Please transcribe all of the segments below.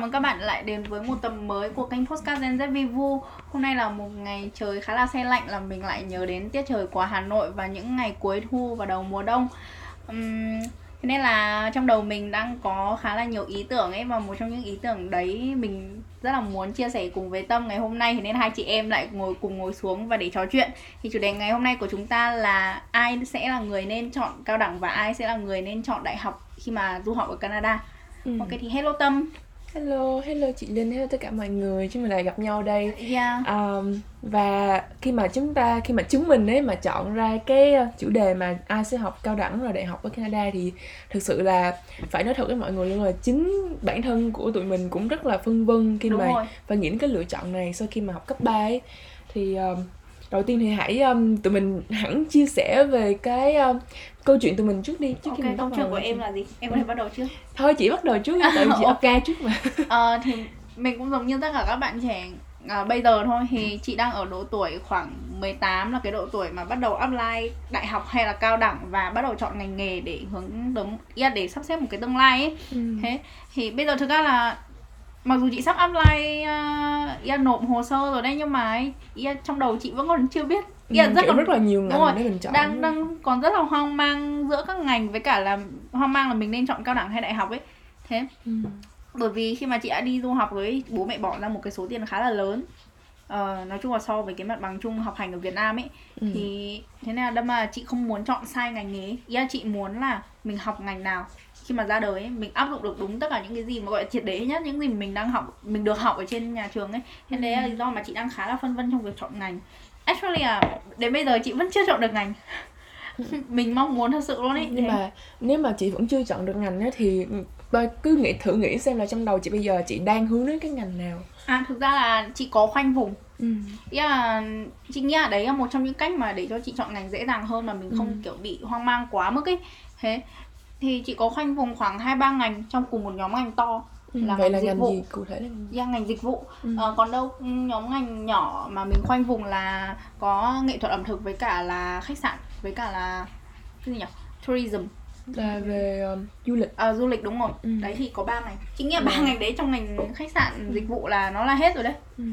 chào mừng các bạn lại đến với một tập mới của kênh Postcard Gen Z Vivu Hôm nay là một ngày trời khá là xe lạnh là mình lại nhớ đến tiết trời của Hà Nội và những ngày cuối thu và đầu mùa đông. Um, Thế nên là trong đầu mình đang có khá là nhiều ý tưởng ấy Và một trong những ý tưởng đấy mình rất là muốn chia sẻ cùng với Tâm ngày hôm nay. Thế nên hai chị em lại ngồi cùng ngồi xuống và để trò chuyện. Thì chủ đề ngày hôm nay của chúng ta là ai sẽ là người nên chọn cao đẳng và ai sẽ là người nên chọn đại học khi mà du học ở Canada. Ừ. Ok thì hello Tâm Hello, hello chị Linh, hello tất cả mọi người, chúng mình lại gặp nhau đây. Yeah. Um, và khi mà chúng ta, khi mà chúng mình ấy mà chọn ra cái ờ, chủ đề mà ai sẽ học cao đẳng rồi đại học ở Canada thì thực sự là phải nói thật với mọi người luôn là chính bản thân của tụi mình cũng rất là phân vân khi Đúng mà rồi. phải nghĩ đến cái lựa chọn này sau khi mà học cấp 3 ấy. Thì um, đầu tiên thì hãy um, tụi mình hẳn chia sẻ về cái um, câu chuyện tụi mình trước đi trước Ok, khi mình câu chuyện của em là gì? Em có thể bắt đầu trước thôi chị bắt đầu trước đi tại vì chị Ok. trước mà Ờ, thì mình cũng giống như tất cả các bạn trẻ à, bây giờ thôi thì chị đang ở độ tuổi khoảng 18 là cái độ tuổi mà bắt đầu apply đại học hay là cao đẳng và bắt đầu chọn ngành nghề để hướng tới là để sắp xếp một cái tương lai ấy. Ừ. Thế thì bây giờ thực ra là mặc dù chị sắp apply uh, ý là nộp hồ sơ rồi đấy nhưng mà ấy, trong đầu chị vẫn còn chưa biết Ừ, rất kiểu còn rất là nhiều ngành rồi, để mình chọn đang đang còn rất là hoang mang giữa các ngành với cả là hoang mang là mình nên chọn cao đẳng hay đại học ấy thế Ừ. bởi vì khi mà chị đã đi du học rồi bố mẹ bỏ ra một cái số tiền khá là lớn ờ, nói chung là so với cái mặt bằng chung học hành ở Việt Nam ấy Ừ. thì thế nên là đâm mà chị không muốn chọn sai ngành nghề ấy. ý là chị muốn là mình học ngành nào khi mà ra đời ấy, mình áp dụng được đúng tất cả những cái gì mà gọi là triệt để nhất những gì mình đang học mình được học ở trên nhà trường ấy. Thế đấy là lý do mà chị đang khá là phân vân trong việc chọn ngành. Actually là đến bây giờ chị vẫn chưa chọn được ngành. Mình mong muốn thật sự luôn ấy nhưng Thế- mà nếu mà chị vẫn chưa chọn được ngành á thì cứ nghĩ thử nghĩ xem là trong đầu chị bây giờ chị đang hướng đến cái ngành nào. À thực ra là chị có khoanh vùng. Ừ. Là chị nghĩ là đấy là một trong những cách mà để cho chị chọn ngành dễ dàng hơn mà mình không Ừ. kiểu bị hoang mang quá mức ấy. Thế thì chị có khoanh vùng khoảng hai ba ngành trong cùng một nhóm ngành to Ừ. là vậy ngành là dịch ngành vụ gì cụ thể là yeah, ngành dịch vụ Ừ. Ờ, còn đâu ừ, nhóm ngành nhỏ mà mình khoanh vùng là có nghệ thuật ẩm thực với cả là khách sạn với cả là cái gì nhỉ tourism là về um, du lịch à, du lịch đúng rồi Ừ. đấy thì có ba ngành chị nghĩ là ba Ừ. ngành đấy trong ngành khách sạn dịch vụ là nó là hết rồi đấy Ừ.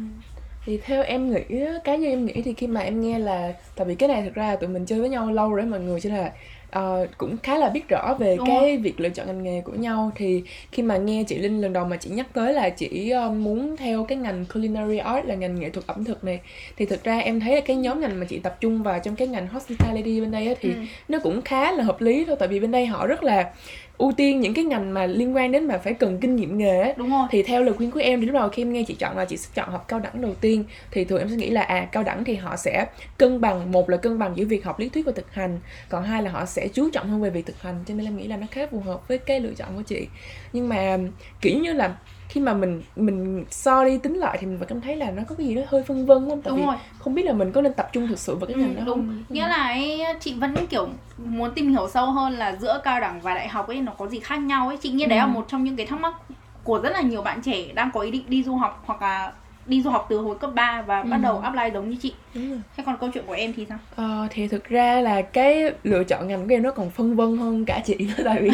thì theo em nghĩ á, cá nhân em nghĩ thì khi mà em nghe là tại vì cái này thực ra tụi mình chơi với nhau lâu rồi đấy mọi người cho nên là ờ, cũng khá là biết rõ về Đúng cái việc lựa chọn ngành nghề của nhau. Thì khi mà nghe chị Linh lần đầu mà chị nhắc tới là chị ờ, muốn theo cái ngành culinary art là ngành nghệ thuật ẩm thực này thì thực ra em thấy là cái nhóm ngành mà chị tập trung vào trong cái ngành hospitality bên đây á, thì Ừ. nó cũng khá là hợp lý thôi. Tại vì bên đây họ rất là ưu tiên những cái ngành mà liên quan đến mà phải cần kinh nghiệm nghề á. Đúng rồi. Thì theo lời khuyên của em thì lúc đầu khi em nghe chị chọn là chị sẽ chọn học cao đẳng đầu tiên thì thường em sẽ nghĩ là à cao đẳng thì họ sẽ cân bằng một là cân bằng giữa việc học lý thuyết và thực hành còn hai là họ sẽ chú trọng hơn về việc thực hành cho nên em nghĩ là nó khá phù hợp với cái lựa chọn của chị. Nhưng mà kiểu như là khi mà mình mình so đi tính lại thì mình vẫn cảm thấy là nó có cái gì đó hơi phân vân không? Tại đúng vì rồi. không biết là mình có nên tập trung thực sự vào cái Ừ, ngành đó đúng. không? Nghĩa là ấy, chị vẫn kiểu muốn tìm hiểu sâu hơn là giữa cao đẳng và đại học ấy nó có gì khác nhau ấy. Chị nghĩ đấy là Ừ. một trong những cái thắc mắc của rất là nhiều bạn trẻ đang có ý định đi du học hoặc là đi du học từ hồi cấp 3 và bắt Ừ. đầu apply giống như chị. Đúng rồi. Thế còn câu chuyện của em thì sao? Ờ, thì thực ra là cái lựa chọn ngành của em nó còn phân vân hơn cả chị. Nữa tại vì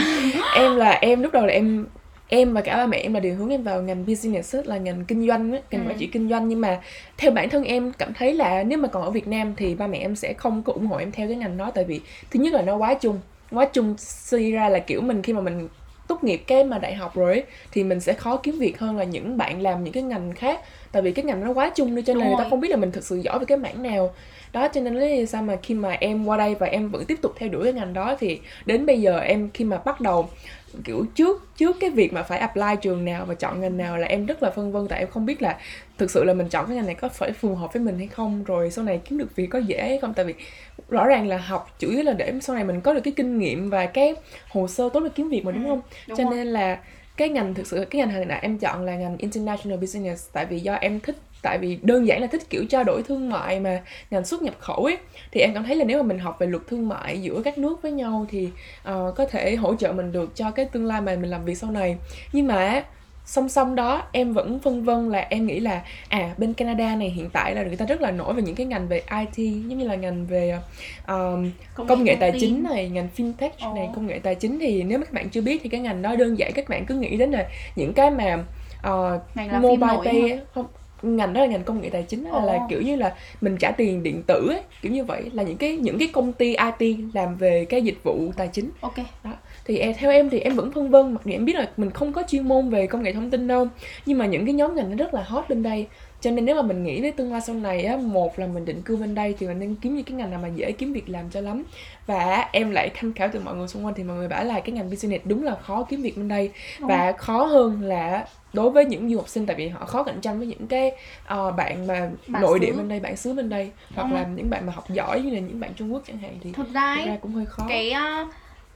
em là em lúc đầu là em em và cả ba mẹ em là đều hướng em vào ngành business là ngành kinh doanh á, ngành Ừ. quản trị kinh doanh. Nhưng mà theo bản thân em cảm thấy là nếu mà còn ở Việt Nam thì ba mẹ em sẽ không có ủng hộ em theo cái ngành đó. Tại vì thứ nhất là nó quá chung. Quá chung suy ra là kiểu mình khi mà mình tốt nghiệp cái mà đại học rồi ấy, thì mình sẽ khó kiếm việc hơn là những bạn làm những cái ngành khác. Tại vì cái ngành nó quá chung đi cho nên Đúng người ta không biết là mình thực sự giỏi về cái mảng nào đó cho nên lý do sao mà khi mà em qua đây và em vẫn tiếp tục theo đuổi cái ngành đó thì đến bây giờ em khi mà bắt đầu kiểu trước trước cái việc mà phải apply trường nào và chọn ngành nào là em rất là phân vân tại em không biết là thực sự là mình chọn cái ngành này có phải phù hợp với mình hay không rồi sau này kiếm được việc có dễ hay không tại vì rõ ràng là học chủ yếu là để sau này mình có được cái kinh nghiệm và cái hồ sơ tốt để kiếm việc mà đúng Ừ, không đúng cho rồi. nên là cái ngành thực sự cái ngành hàng nào em chọn là ngành international business tại vì do em thích tại vì đơn giản là thích kiểu trao đổi thương mại mà ngành xuất nhập khẩu ấy thì em cảm thấy là nếu mà mình học về luật thương mại giữa các nước với nhau thì ờ, có thể hỗ trợ mình được cho cái tương lai mà mình làm việc sau này nhưng mà song song đó em vẫn phân vân là em nghĩ là à bên Canada này hiện tại là người ta rất là nổi về những cái ngành về IT giống như là ngành về um, công nghệ thông tài tin. chính này ngành fintech này Ồ. công nghệ tài chính thì nếu mà các bạn chưa biết thì cái ngành đó đơn giản các bạn cứ nghĩ đến là những cái mà ờ, phim mobile pay không ngành đó là ngành công nghệ tài chính là Ồ. kiểu như là mình trả tiền điện tử ấy, kiểu như vậy là những cái những cái công ty IT làm về cái dịch vụ tài chính. Ok. Đó thì em, theo em thì em vẫn phân vân mặc dù em biết là mình không có chuyên môn về công nghệ thông tin đâu nhưng mà những cái nhóm ngành nó rất là hot bên đây. Cho nên nếu mà mình nghĩ đến tương lai sau này á một là mình định cư bên đây thì mình nên kiếm những cái ngành nào mà dễ kiếm việc làm cho lắm. Và em lại tham khảo từ mọi người xung quanh thì mọi người bảo là cái ngành business đúng là khó kiếm việc bên đây. Và khó hơn là đối với những du học sinh tại vì họ khó cạnh tranh với những cái ờ, bạn mà Bản nội xứ. địa bên đây bạn xứ bên đây hoặc Đúng là những bạn mà học giỏi như là những bạn Trung Quốc chẳng hạn thì thực ra thực ấy, ra cũng hơi khó. cái ờ,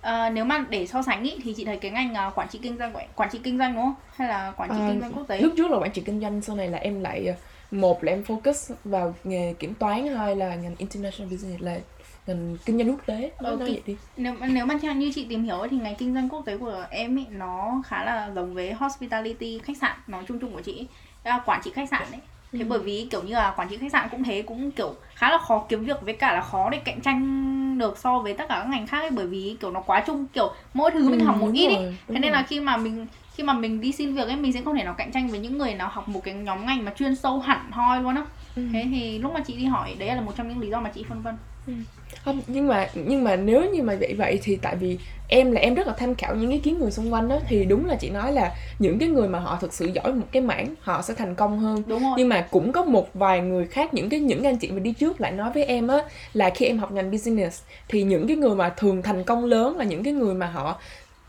ờ, nếu mà để so sánh ý, thì chị thấy cái ngành ờ, quản trị kinh doanh quản trị kinh doanh đúng không? Hay là quản trị Ờ, kinh doanh quốc tế? lúc trước là quản trị kinh doanh sau này là em lại một là em focus vào nghề kiểm toán hai là ngành international business là ngành kinh doanh quốc tế. Nói, nói kinh- vậy đi. Nếu nếu mà theo như chị tìm hiểu ấy, thì ngành kinh doanh quốc tế của em ý, nó khá là giống với hospitality khách sạn nói chung chung của chị là quản trị khách sạn đấy thế bởi vì kiểu như là quản trị khách sạn cũng thế cũng kiểu khá là khó kiếm việc với cả là khó để cạnh tranh được so với tất cả các ngành khác ấy bởi vì kiểu nó quá chung kiểu mỗi thứ mình Ừ, học một ít đúng thế nên rồi. là khi mà mình khi mà mình đi xin việc ấy mình sẽ không thể nào cạnh tranh với những người nào học một cái nhóm ngành mà chuyên sâu hẳn hoi luôn á. Ừ. thế thì lúc mà chị đi hỏi đấy là một trong những lý do mà chị phân vân. Không nhưng mà nhưng mà nếu như mà vậy vậy thì tại vì em là em rất là tham khảo những ý kiến người xung quanh đó thì đúng là chị nói là những cái người mà họ thực sự giỏi một cái mảng họ sẽ thành công hơn. Đúng rồi. Nhưng mà cũng có một vài người khác những cái những anh chị mà đi trước lại nói với em á là khi em học ngành business thì những cái người mà thường thành công lớn là những cái người mà họ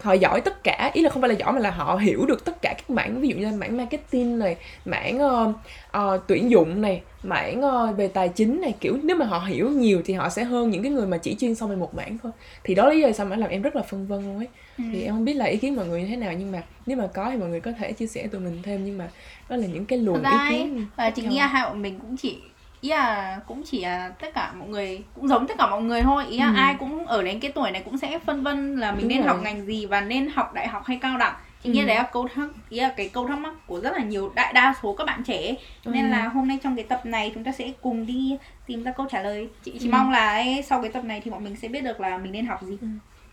họ giỏi tất cả ý là không phải là giỏi mà là họ hiểu được tất cả các mảng ví dụ như là mảng marketing này mảng ờ, ờ, tuyển dụng này mảng ờ, về tài chính này kiểu nếu mà họ hiểu nhiều thì họ sẽ hơn những cái người mà chỉ chuyên sâu về một mảng thôi thì đó là lý do sao mà làm em rất là phân vân luôn ấy Ừ. thì em không biết là ý kiến mọi người như thế nào nhưng mà nếu mà có thì mọi người có thể chia sẻ tụi mình thêm nhưng mà đó là những cái luồng ý kiến và khác chị nhau. nghĩ là hai bọn mình cũng chỉ ý là cũng chỉ là tất cả mọi người cũng giống tất cả mọi người thôi ý là Ừ. ai cũng ở đến cái tuổi này cũng sẽ phân vân là mình Đúng nên rồi. học ngành gì và nên học đại học hay cao đẳng chị nghĩ Ừ. đấy là câu thắc ý là cái câu thắc mắc của rất là nhiều đại đa số các bạn trẻ ấy. nên Ừ. là hôm nay trong cái tập này chúng ta sẽ cùng đi tìm ra câu trả lời chị chỉ Ừ. mong là ấy, sau cái tập này thì bọn mình sẽ biết được là mình nên học gì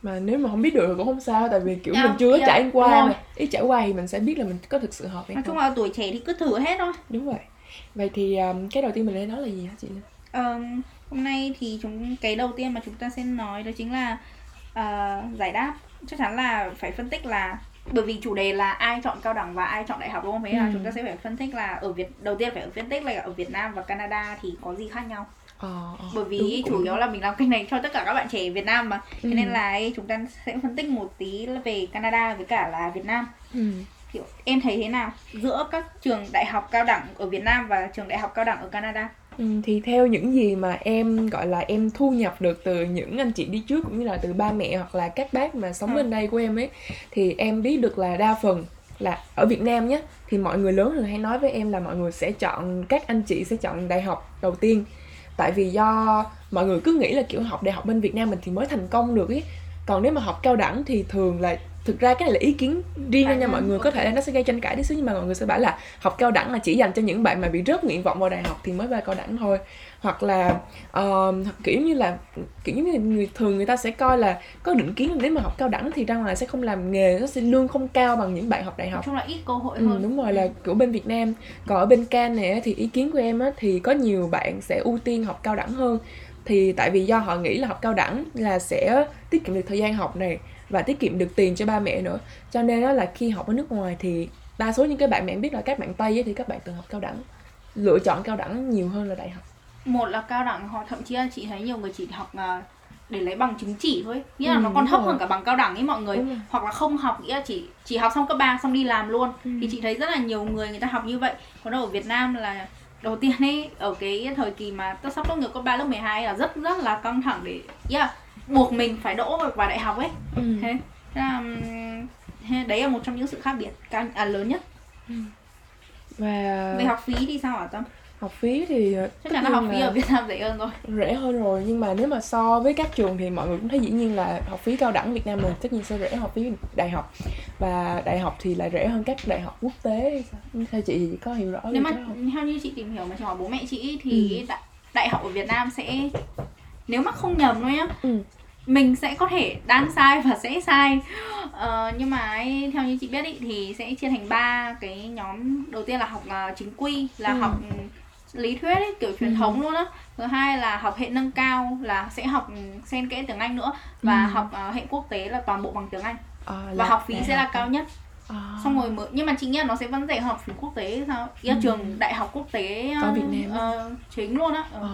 mà nếu mà không biết được thì cũng không sao tại vì kiểu Dạ, mình chưa có dạ, trải qua rồi. mà ý trải qua thì mình sẽ biết là mình có thực sự hợp hay nói chung không là tuổi trẻ thì cứ thử hết thôi đúng vậy vậy thì um, cái đầu tiên mình nên nói là gì hả chị Linh? Ờm, hôm nay thì chúng cái đầu tiên mà chúng ta sẽ nói đó chính là ờ, giải đáp chắc chắn là phải phân tích là bởi vì chủ đề là ai chọn cao đẳng và ai chọn đại học đúng không? Thế là Ừ. chúng ta sẽ phải phân tích là ở Việt đầu tiên phải phân tích là ở Việt Nam và Canada thì có gì khác nhau. ờ, ờ, Bởi vì đúng, chủ yếu là mình làm kênh này cho tất cả các bạn trẻ Việt Nam mà. Thế Ừ. nên là ấy, chúng ta sẽ phân tích một tí là về Canada với cả là Việt Nam. ừ. Kiểu em thấy thế nào giữa các trường đại học cao đẳng ở Việt Nam và trường đại học cao đẳng ở Canada? Ừ, thì theo những gì mà em gọi là em thu nhập được từ những anh chị đi trước cũng như là từ ba mẹ hoặc là các bác mà sống Ừ. bên đây của em ấy thì em biết được là đa phần là ở Việt Nam nhé thì mọi người lớn thường hay nói với em là mọi người sẽ chọn các anh chị sẽ chọn đại học đầu tiên tại vì do mọi người cứ nghĩ là kiểu học đại học bên Việt Nam mình thì mới thành công được ý còn nếu mà học cao đẳng thì thường là thực ra cái này là ý kiến riêng Bản nha mọi người có thể là nó sẽ gây tranh cãi tí xíu nhưng mà mọi người sẽ bảo là học cao đẳng là chỉ dành cho những bạn mà bị rớt nguyện vọng vào đại học thì mới vào cao đẳng thôi. Hoặc là ờ, kiểu như là kiểu như người thường người ta sẽ coi là có định kiến là nếu mà học cao đẳng thì ra ngoài sẽ không làm nghề nó sẽ lương không cao bằng những bạn học đại học. Chung là ít cơ hội Ừ, hơn. đúng rồi là kiểu bên Việt Nam còn ở bên Can này thì ý kiến của em á, thì có nhiều bạn sẽ ưu tiên học cao đẳng hơn. Thì tại vì do họ nghĩ là học cao đẳng là sẽ tiết kiệm được thời gian học này và tiết kiệm được tiền cho ba mẹ nữa. Cho nên đó là khi học ở nước ngoài thì đa số những cái bạn em biết là các bạn Tây ấy, thì các bạn từng học cao đẳng lựa chọn cao đẳng nhiều hơn là đại học. Một là cao đẳng hoặc thậm chí là chị thấy nhiều người chỉ học à, để lấy bằng chứng chỉ thôi nghĩa là Ừ, nó còn thấp rồi. hơn cả bằng cao đẳng ấy mọi người. Hoặc là không học nghĩa là chỉ chỉ học xong cấp 3 xong đi làm luôn. Ừ. thì chị thấy rất là nhiều người người ta học như vậy. Còn ở Việt Nam là đầu tiên ấy ở cái thời kỳ mà tôi sắp tốt nghiệp cấp 3 lớp 12 là rất rất là căng thẳng để yeah, buộc mình phải đỗ vào đại học ấy. Ừ. thế thế là thế đấy là một trong những sự khác biệt cao à, lớn nhất. Và về học phí thì sao hả Tâm? Học phí thì ờ, chắc tất chắn là học phí ở Việt Nam rẻ hơn rồi. rẻ hơn rồi nhưng mà nếu mà so với các trường thì mọi người cũng thấy dĩ nhiên là học phí cao đẳng Việt Nam mình tất nhiên sẽ rẻ học phí đại học. Và đại học thì lại rẻ hơn các đại học quốc tế sao? theo chị có hiểu rõ nếu mà theo như chị tìm hiểu mà hỏi bố mẹ chị thì đại, đại học ở Việt Nam sẽ nếu mà không nhầm thôi nhá Ừ. mình sẽ có thể đang sai và sẽ sai ờ, nhưng mà ấy, theo như chị biết ý, thì sẽ chia thành ba cái nhóm đầu tiên là học uh, chính quy là Ừ. học ừ, lý thuyết ấy, kiểu truyền Ừ. thống luôn á thứ hai là học hệ nâng cao là sẽ học ừ, xen kẽ tiếng anh nữa và Ừ. học ờ, hệ quốc tế là toàn bộ bằng tiếng anh Ờ, và học phí sẽ là cao nhất Ờ. xong rồi mới nhưng mà chị nghĩ là nó sẽ vẫn rẻ học phí quốc tế sao ý Ừ. trường đại học quốc tế ờ, Việt Nam ờ, chính luôn á Ờ. Ờ,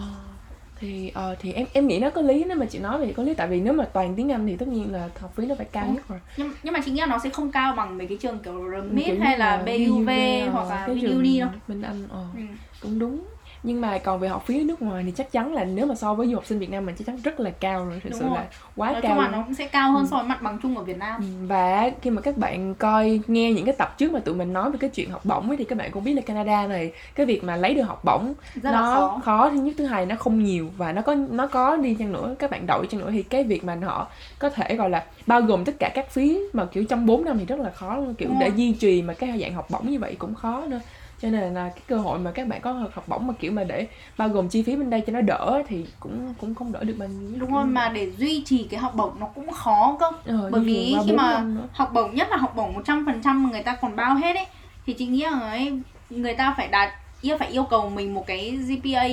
thì ờ, thì em em nghĩ nó có lý nếu mà chị nói thì có lý tại vì nếu mà toàn tiếng Anh thì tất nhiên là học phí nó phải cao Ừ. nhất rồi nhưng nhưng mà chị nghĩ là nó sẽ không cao bằng mấy cái trường kiểu RMIT Kiểu như hay là BUV ờ, hoặc là cái trường đâu bên Anh ờ, ừ. cũng đúng nhưng mà còn về học phí ở nước ngoài thì chắc chắn là nếu mà so với du học sinh Việt Nam mình chắc chắn rất là cao rồi thực Đúng sự rồi. là quá nói cao chung là luôn. nó cũng sẽ cao hơn Ừ. so với mặt bằng chung ở Việt Nam Ừ, và khi mà các bạn coi nghe những cái tập trước mà tụi mình nói về cái chuyện học bổng ấy, thì các bạn cũng biết là Canada này cái việc mà lấy được học bổng rất nó khó khó thứ nhất thứ hai nó không nhiều và nó có nó có đi chăng nữa các bạn đi chăng nữa thì cái việc mà họ có thể gọi là bao gồm tất cả các phí mà kiểu trong 4 năm thì rất là khó kiểu Đúng để rồi. duy trì mà cái dạng học bổng như vậy cũng khó nữa cho nên là cái cơ hội mà các bạn có học bổng mà kiểu mà để bao gồm chi phí bên đây cho nó đỡ thì cũng cũng không đỡ được bao nhiêu. Đúng rồi mà để duy trì cái học bổng nó cũng khó cơ. Ờ, bởi vì khi bốn mà học bổng nhất là học bổng 100% mà người ta còn bao hết ấy thì chị nghĩ là ấy người ta phải đạt yêu phải yêu cầu mình một cái GPA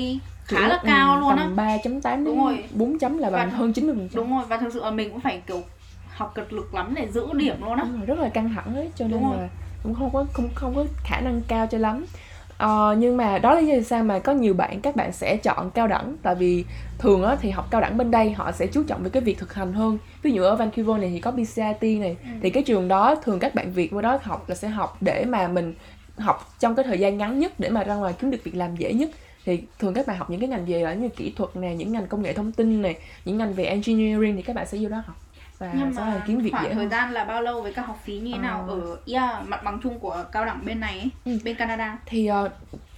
khá Kiểu, là ừ, cao luôn á. tầm 3.8 Đúng đến rồi. 4 chấm là bằng Và- hơn 90 phần trăm. đúng rồi và thực sự là mình cũng phải kiểu học cực lực lắm để giữ điểm luôn á. Đúng rất là căng thẳng ấy cho nên Đúng là cũng không có không không có khả năng cao cho lắm. Ờ, nhưng mà đó là lý do sao mà có nhiều bạn các bạn sẽ chọn cao đẳng. Tại vì thường á thì học cao đẳng bên đây họ sẽ chú trọng về cái việc thực hành hơn. Ví dụ ở Vancouver này thì có BCIT này. Ừ. thì cái trường đó thường các bạn Việt qua đó học là sẽ học để mà mình học trong cái thời gian ngắn nhất để mà ra ngoài kiếm được việc làm dễ nhất. Thì thường các bạn học những cái ngành về là như kỹ thuật nè những ngành công nghệ thông tin này những ngành về engineering thì các bạn sẽ vô đó học và nhưng mà là kiếm việc khoảng dễ thời hơn gian là bao lâu với các học phí như thế nào Ờ. ở yeah, mặt bằng chung của cao đẳng bên này ấy, Ừ. bên Canada? Thì ờ,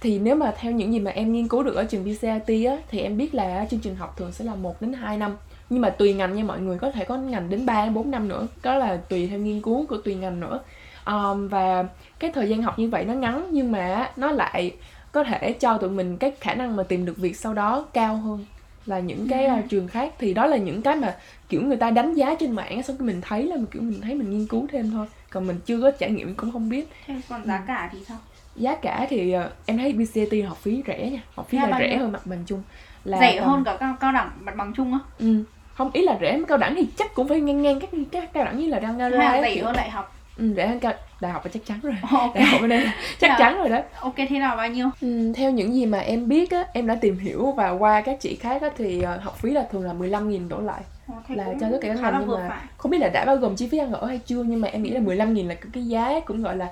thì nếu mà theo những gì mà em nghiên cứu được ở trường BCIT á thì em biết là chương trình học thường sẽ là 1 đến 2 năm. Nhưng mà tùy ngành nha mọi người có thể có ngành đến 3 đến 4 năm nữa. Đó là tùy theo nghiên cứu của tùy ngành nữa. Ờm, và cái thời gian học như vậy nó ngắn nhưng mà nó lại có thể cho tụi mình cái khả năng mà tìm được việc sau đó cao hơn là những cái Ừ. ờ, trường khác. Thì đó là những cái mà kiểu người ta đánh giá trên mạng xong cái mình thấy là mình kiểu mình thấy mình nghiên cứu thêm thôi. Còn mình chưa có trải nghiệm cũng không biết. Thế còn Ừ. giá cả thì sao? Giá cả thì ờ, em thấy BCT học phí rẻ nha. Học phí Là là rẻ hơn mặt bằng chung. Là rẻ tầm- hơn cả cao, cao đẳng mặt bằng chung á? Ừ. không ý là rẻ cao đẳng thì chắc cũng phải ngang ngang các các cao đẳng như là đang ra rẻ hơn đại học ừ, rẻ hơn cao đại học là chắc chắn rồi. Ok. Đại học bên đây là chắc Dạ. chắn rồi đó. Ok thế nào bao nhiêu? Ừ, theo những gì mà em biết á em đã tìm hiểu và qua các chị khác á thì ờ, học phí là thường là 15.000 đổ lại. Thế Là cho tất cả các ngành là nhưng mà- phải. không biết là đã bao gồm chi phí ăn ở hay chưa nhưng mà em nghĩ là 15.000 là cái, giá cũng gọi là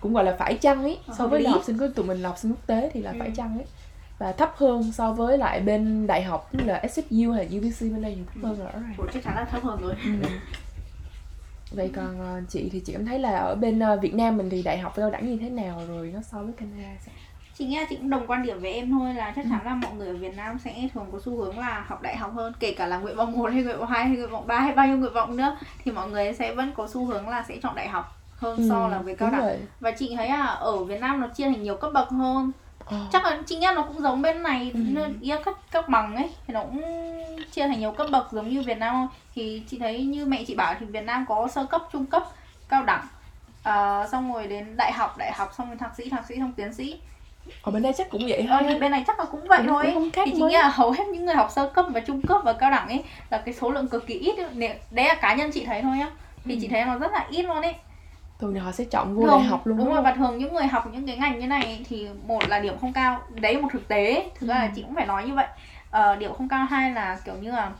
cũng gọi là phải chăng ấy. So với là học sinh của tụi mình là học sinh quốc tế thì là Ừ. phải chăng ấy. Và thấp hơn so với lại bên đại học như là SFU hay là UBC bên đây thì thấp hơn rõ ràng. Ủa, chắc chắn là thấp hơn rồi. Ừ. vậy còn ờ, chị thì chị cảm thấy là ở bên ờ, Việt Nam mình thì đại học cao đẳng như thế nào rồi nó so với Canada sao? chị nghe chị cũng đồng quan điểm với em thôi là Ừ. chắc chắn là mọi người ở Việt Nam sẽ thường có xu hướng là học đại học hơn kể cả là nguyện vọng 1 hay nguyện vọng 2 hay nguyện vọng 3 hay bao nhiêu nguyện vọng nữa thì mọi người sẽ vẫn có xu hướng là sẽ chọn đại học hơn so là với cao Ừ, đẳng và chị thấy là ở Việt Nam nó chia thành nhiều cấp bậc hơn. Chắc là chị nghe nó cũng giống bên này Ừ. ý các các bằng ấy thì nó cũng chia thành nhiều cấp bậc giống như Việt Nam. Không thì chị thấy như mẹ chị bảo thì Việt Nam có sơ cấp trung cấp cao đẳng. Ờ, xong rồi đến đại học đại học xong rồi thạc sĩ thạc sĩ xong tiến sĩ. Ở bên đây chắc cũng vậy ờ, thôi thì bên này chắc là cũng vậy Cũng- thôi. cũng không khác thì chị mấy. nghĩ là hầu hết những người học sơ cấp và trung cấp và cao đẳng ấy là cái số lượng cực kỳ ít. Đấy là cá nhân chị thấy thôi á thì chị thấy nó rất là ít luôn ấy thường thì họ sẽ chọn vô thường đại học luôn đúng đúng rồi không? và thường những người học những cái ngành như này thì một là điểm không cao đấy là một thực tế thực ra là Ừ. chị cũng phải nói như vậy ờ, điểm không cao hai là kiểu như là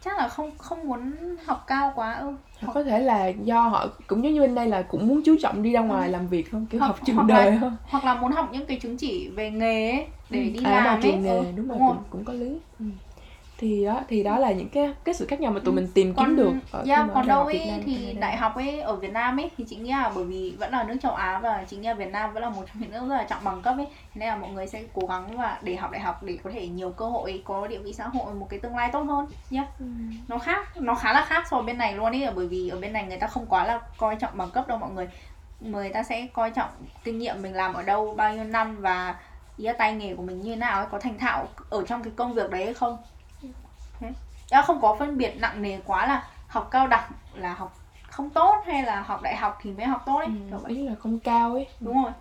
chắc là không không muốn học cao quá ừ. Hoặc có thể là do họ cũng giống như bên đây là cũng muốn chú trọng đi ra ngoài Ừ. làm việc không kiểu Hoặc- học trường hoặc là- đời hơn hoặc là muốn học những cái chứng chỉ về nghề ấy, để đi à, làm ấy nghề Ừ, đúng, rồi rồi cũng, cũng có lý ừ. Thì đó thì đó là những cái cái sự khác nhau mà tụi Ừ. mình tìm kiếm được ở khi yeah, mà ở còn đâu ấy thì đại học ấy ở Việt Nam ấy thì chị nghĩ là bởi vì vẫn là nước châu Á và chị nghĩ là Việt Nam vẫn là một trong những nước rất là trọng bằng cấp ấy thế nên là mọi người sẽ cố gắng và để học đại học để có thể nhiều cơ hội có địa vị xã hội một cái tương lai tốt hơn nhé Ừ. nó khác nó khá là khác so với bên này luôn ấy bởi vì ở bên này người ta không quá là coi trọng bằng cấp đâu mọi người. Người ta sẽ coi trọng kinh nghiệm mình làm ở đâu bao nhiêu năm và ý là tay nghề của mình như thế nào ấy có thành thạo ở trong cái công việc đấy hay không Đó, không có phân biệt nặng nề quá là học cao đẳng là học không tốt hay là học đại học thì mới học tốt ấy vậy. ý là không cao ấy. Đúng rồi.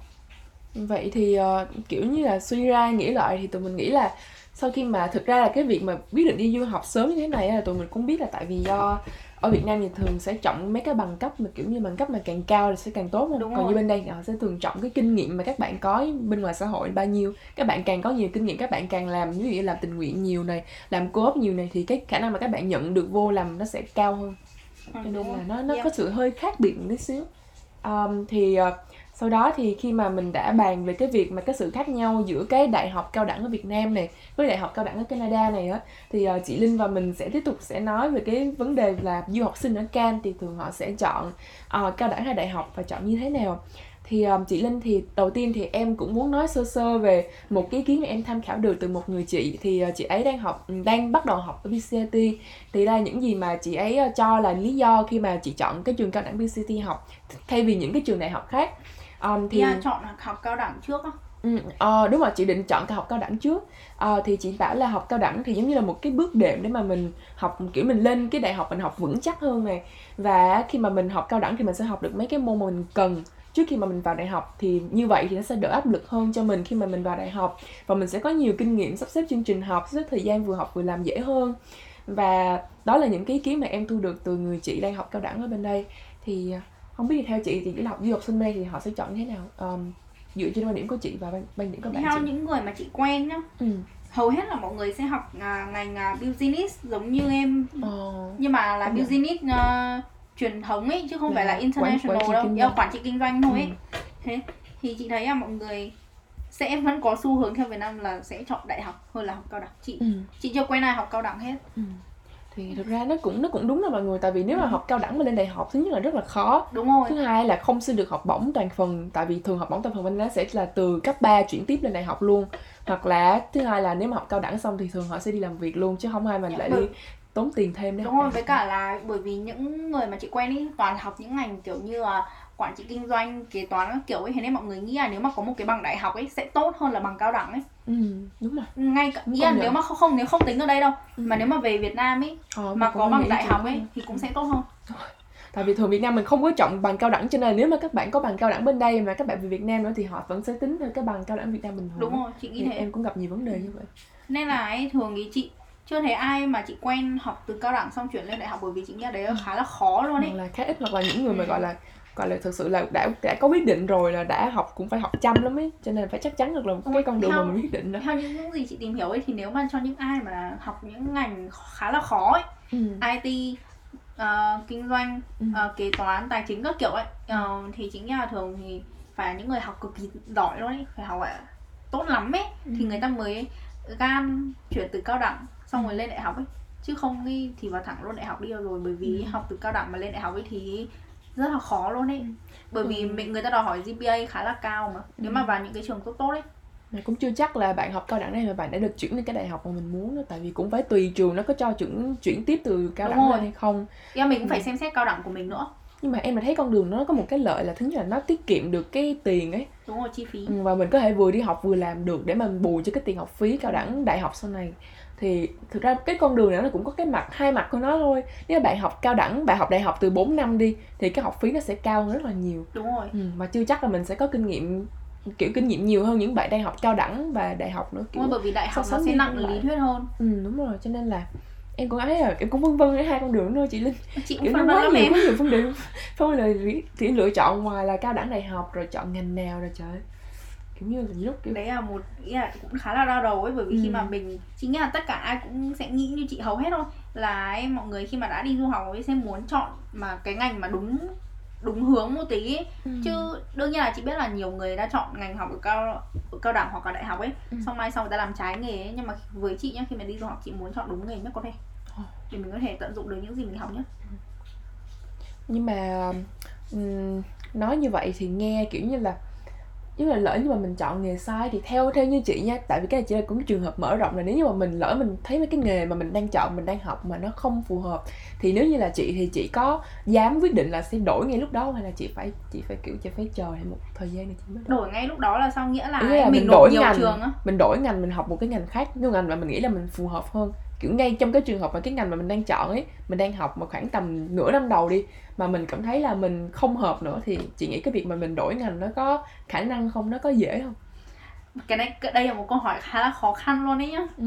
Vậy thì ờ, kiểu như là suy ra nghĩ lại thì tụi mình nghĩ là sau khi mà thực ra là cái việc mà quyết định đi du học sớm như thế này là tụi mình cũng biết là tại vì do ở Việt Nam thì thường sẽ trọng mấy cái bằng cấp mà kiểu như bằng cấp mà càng cao thì sẽ càng tốt không? Đúng Còn rồi. như bên đây họ sẽ thường trọng cái kinh nghiệm mà các bạn có bên ngoài xã hội bao nhiêu. Các bạn càng có nhiều kinh nghiệm, các bạn càng làm ví dụ như làm tình nguyện nhiều này, làm co-op nhiều này thì cái khả năng mà các bạn nhận được vô làm nó sẽ cao hơn Ừ, cho nên đúng là nó nó Yeah. có sự hơi khác biệt một tí xíu um, thì uh, sau đó thì khi mà mình đã bàn về cái việc mà cái sự khác nhau giữa cái đại học cao đẳng ở Việt Nam này với đại học cao đẳng ở Canada này á thì ờ, chị Linh và mình sẽ tiếp tục sẽ nói về cái vấn đề là du học sinh ở Can thì thường họ sẽ chọn uh, cao đẳng hay đại học và chọn như thế nào. Thì um, chị Linh thì đầu tiên thì em cũng muốn nói sơ sơ về một cái ý kiến mà em tham khảo được từ một người chị thì uh, chị ấy đang học ừ, đang bắt đầu học ở BCT thì đây là những gì mà chị ấy cho là lý do khi mà chị chọn cái trường cao đẳng BCT học thay vì những cái trường đại học khác um, thì yeah, chọn học cao đẳng trước á? Ừ, ờ, đúng rồi chị định chọn học cao đẳng trước. Ờ, thì chị bảo là học cao đẳng thì giống như là một cái bước đệm để mà mình học kiểu mình lên cái đại học mình học vững chắc hơn này. Và khi mà mình học cao đẳng thì mình sẽ học được mấy cái môn mà mình cần. Trước khi mà mình vào đại học thì như vậy thì nó sẽ đỡ áp lực hơn cho mình khi mà mình vào đại học. Và mình sẽ có nhiều kinh nghiệm sắp xếp chương trình học sắp xếp thời gian vừa học vừa làm dễ hơn. Và đó là những cái ý kiến mà em thu được từ người chị đang học cao đẳng ở bên đây. Thì ờ, không biết thì theo chị thì cái học du học sinh đây thì họ sẽ chọn như thế nào? Ờm, dựa trên quan điểm của chị và quan điểm của bạn theo chị. những người mà chị quen nhá ừ. hầu hết là mọi người sẽ học à, ngành à, business giống như em. Ờ, nhưng mà là business à, truyền thống ấy chứ không Là phải là quản- international quản trị đâu quản trị kinh doanh thôi ấy. Ừ. thế thì chị thấy là mọi người sẽ vẫn có xu hướng theo Việt Nam là sẽ chọn đại học hơn là học cao đẳng. Chị Ừ. chị chưa quen ai học cao đẳng hết. Ừ. thì thực ra nó cũng nó cũng đúng là mọi người. Tại vì nếu mà Ừ. học cao đẳng mà lên đại học thứ nhất là rất là khó. Đúng rồi. Thứ hai là không xin được học bổng toàn phần. Tại vì thường học bổng toàn phần bên đó sẽ là từ cấp 3 chuyển tiếp lên đại học luôn. Hoặc là thứ hai là nếu mà học cao đẳng xong thì thường họ sẽ đi làm việc luôn chứ không ai mà Dạ, lại bởi- đi tốn tiền thêm để đúng rồi với cả là bởi vì những người mà chị quen ý toàn học những ngành kiểu như là quản trị kinh doanh kế toán các kiểu ấy thế nên mọi người nghĩ là nếu mà có một cái bằng đại học ấy sẽ tốt hơn là bằng cao đẳng ấy ừ, đúng rồi. Ngay cả nhận. nếu mà không không nếu không tính ở đây đâu Ừ. mà nếu mà về Việt Nam ấy Ờ, mà có bằng đại học ấy thì cũng sẽ tốt hơn. Tại vì thường Việt Nam mình không có trọng bằng cao đẳng cho nên nếu mà các bạn có bằng cao đẳng bên đây mà các bạn về Việt Nam nữa thì họ vẫn sẽ tính theo cái bằng cao đẳng Việt Nam bình thường. Đúng rồi chị nghĩ thì thế. em cũng gặp nhiều vấn đề như vậy. Nên là ấy, thường ý chị chưa thấy ai mà chị quen học từ cao đẳng xong chuyển lên đại học bởi vì chị nghĩ là đấy là khá là khó luôn ấy hoặc là khá ít hoặc là những người mà Ừ. gọi là gọi là thực sự là đã đã có quyết định rồi là đã học cũng phải học chăm lắm ấy cho nên phải chắc chắn được là cái con đường mà Theo- mình quyết định đó theo những gì chị tìm hiểu ấy thì nếu mà cho những ai mà học những ngành khá là khó ấy ừ. IT ờ, kinh doanh Ừ. ờ, kế toán tài chính các kiểu ấy ờ, thì chính là thường thì phải những người học cực kỳ giỏi luôn ấy phải học là tốt lắm ấy thì Ừ. người ta mới gan chuyển từ cao đẳng xong rồi lên đại học ấy chứ không thì vào thẳng luôn đại học đi rồi bởi vì Ừ. học từ cao đẳng mà lên đại học ấy thì rất là khó luôn ấy. Bởi vì Ừ. mình người ta đòi hỏi GPA khá là cao mà. Nếu mà Ừ. vào những cái trường tốt tốt ấy. Mà cũng chưa chắc là bạn học cao đẳng này mà bạn đã được chuyển đến cái đại học mà mình muốn nữa tại vì cũng phải tùy trường nó có cho chuyển chuyển tiếp từ cao Đúng đẳng rồi. lên hay không. Yeah, mình cũng phải Ừ. xem xét cao đẳng của mình nữa. Nhưng mà em lại thấy con đường nó có một cái lợi là thứ nhất là nó tiết kiệm được cái tiền ấy. Đúng rồi chi phí. Ừ, và mình có thể vừa đi học vừa làm được để mà bù cho cái tiền học phí cao đẳng đại học sau này thì thực ra cái con đường này nó cũng có cái mặt hai mặt của nó thôi. Nếu bạn học cao đẳng bạn học đại học từ 4 năm đi thì cái học phí nó sẽ cao hơn rất là nhiều. Đúng rồi. Ừ, mà chưa chắc là mình sẽ có kinh nghiệm kiểu kinh nghiệm nhiều hơn những bạn đang học cao đẳng và đại học nữa kiểu bởi vì đại học nó sẽ nặng phân lý thuyết hơn. Ừ đúng rồi cho nên là em cũng thấy là em cũng vân vân hai con đường thôi chị linh. Chị cũng phân vân lắm em. có nhiều vấn đề phân là thì lựa chọn ngoài là cao đẳng đại học rồi chọn ngành nào rồi trời như là lúc kiểu đấy là một ý là cũng khá là đau đầu ấy bởi vì khi Ừ. mà mình chính là tất cả ai cũng sẽ nghĩ như chị hầu hết thôi là ấy, mọi người khi mà đã đi du học ấy sẽ muốn chọn mà cái ngành mà đúng đúng hướng một tí ấy. Ừ. chứ đương nhiên là chị biết là nhiều người đã chọn ngành học ở cao ở cao đẳng hoặc là đại học ấy Ừ. xong mai sau người ta làm trái nghề ấy nhưng mà với chị nhá khi mà đi du học chị muốn chọn đúng nghề nhất có thể để mình có thể tận dụng được những gì mình học nhất nhưng mà ừm, nói như vậy thì nghe kiểu như là nếu là lỡ như mà mình chọn nghề sai thì theo theo như chị nha tại vì cái này chỉ là cũng trường hợp mở rộng là nếu như mà mình lỡ mình thấy mấy cái nghề mà mình đang chọn mình đang học mà nó không phù hợp thì nếu như là chị thì chị có dám quyết định là sẽ đổi ngay lúc đó hay là chị phải chị phải kiểu chị phải chờ một thời gian để chị mới đổi ngay lúc đó là sao nghĩa là, là mình mình đổi nhiều ngành trường á. mình đổi ngành mình học một cái ngành khác cái ngành mà mình nghĩ là mình phù hợp hơn kiểu ngay trong cái trường hợp mà cái ngành mà mình đang chọn ấy mình đang học mà khoảng tầm nửa năm đầu đi mà mình cảm thấy là mình không hợp nữa thì chị nghĩ cái việc mà mình đổi ngành nó có khả năng không nó có dễ không cái này đây là một câu hỏi khá là khó khăn luôn đấy nhá ừ.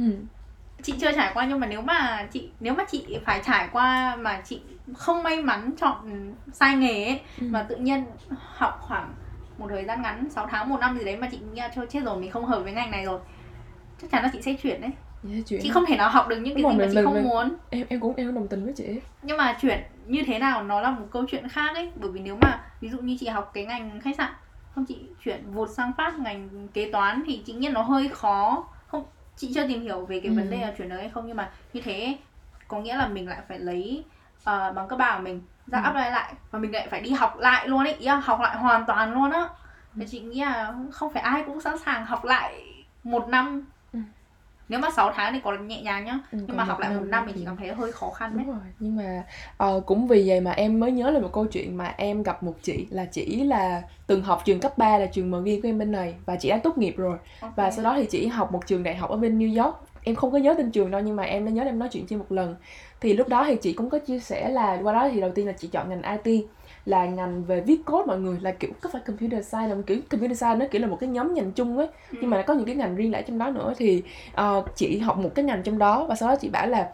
chị chưa trải qua nhưng mà nếu mà chị nếu mà chị phải trải qua mà chị không may mắn chọn sai nghề ấy Ừ. mà tự nhiên học khoảng một thời gian ngắn 6 tháng một năm gì đấy mà chị nghĩ là thôi chết rồi mình không hợp với ngành này rồi chắc chắn là chị sẽ chuyển đấy Dễ chuyện chị không thể nào học được những cái Đúng gì mà mình- chị mình- không mình- muốn em em cũng em đồng tình với chị nhưng mà chuyển như thế nào nó là một câu chuyện khác ấy bởi vì nếu mà ví dụ như chị học cái ngành khách sạn không chị chuyển vụt sang phát ngành kế toán thì chị nghĩ nó hơi khó không chị chưa tìm hiểu về cái Ừ. vấn đề là chuyển đời hay không nhưng mà như thế có nghĩa là mình lại phải lấy ờ, bằng cấp ba của mình ra Ừ. apply lại và mình lại phải đi học lại luôn ấy ý là học lại hoàn toàn luôn á thì chị nghĩ là không phải ai cũng sẵn sàng học lại một năm Ừ. nếu mà 6 tháng thì còn nhẹ nhàng nhá. Ừ, nhưng mà học lại một năm thì chị cảm thấy hơi khó khăn đấy rồi, nhưng mà ờ, cũng vì vậy mà em mới nhớ là một câu chuyện mà em gặp một chị là chỉ là từng học trường cấp 3 là trường MG của em bên này và chị đã tốt nghiệp rồi. Và Ok. sau đó thì chị học một trường đại học ở bên New York. Em không có nhớ tên trường đâu nhưng mà em đã nhớ em nói chuyện trên một lần. Thì lúc đó thì chị cũng có chia sẻ là qua đó thì đầu tiên là chị chọn ngành IT là ngành về viết code mọi người là kiểu có phải computer science là kiểu computer science nó kiểu là một cái nhóm ngành chung ấy. Ừ. nhưng mà nó có những cái ngành riêng lẻ trong đó nữa. Thì ờ, chị học một cái ngành trong đó và sau đó chị bảo là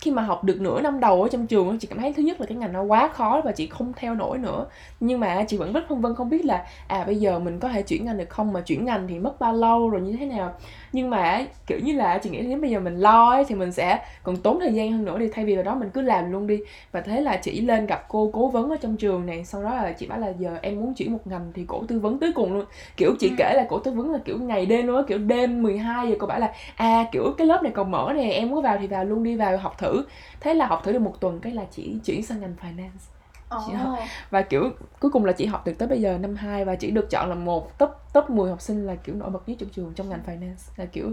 khi mà học được nửa năm đầu ở trong trường chị cảm thấy thứ nhất là cái ngành nó quá khó và chị không theo nổi nữa. Nhưng mà chị vẫn rất phân vân không biết là à bây giờ mình có thể chuyển ngành được không? Mà chuyển ngành thì mất bao lâu rồi như thế nào nhưng mà kiểu như là chị nghĩ nếu bây giờ mình lo ấy, thì mình sẽ còn tốn thời gian hơn nữa đi thay vì vào đó mình cứ làm luôn đi. Và thế là chị lên gặp cô cố vấn ở trong trường này sau đó là chị bảo là giờ em muốn chuyển một ngành thì cổ tư vấn tới cùng luôn. Kiểu chị Ừ. kể là cổ tư vấn là kiểu ngày đêm luôn á kiểu đêm 12 giờ cô bảo là à kiểu cái lớp này còn mở nè em muốn vào thì vào luôn đi vào học thử. Thế là học thử được một tuần cái là chị chuyển sang ngành finance chị và kiểu cuối cùng là chị học được tới bây giờ năm 2 và chị được chọn là một top top 10 học sinh là kiểu nổi bật nhất trong trường trong ngành finance. Là kiểu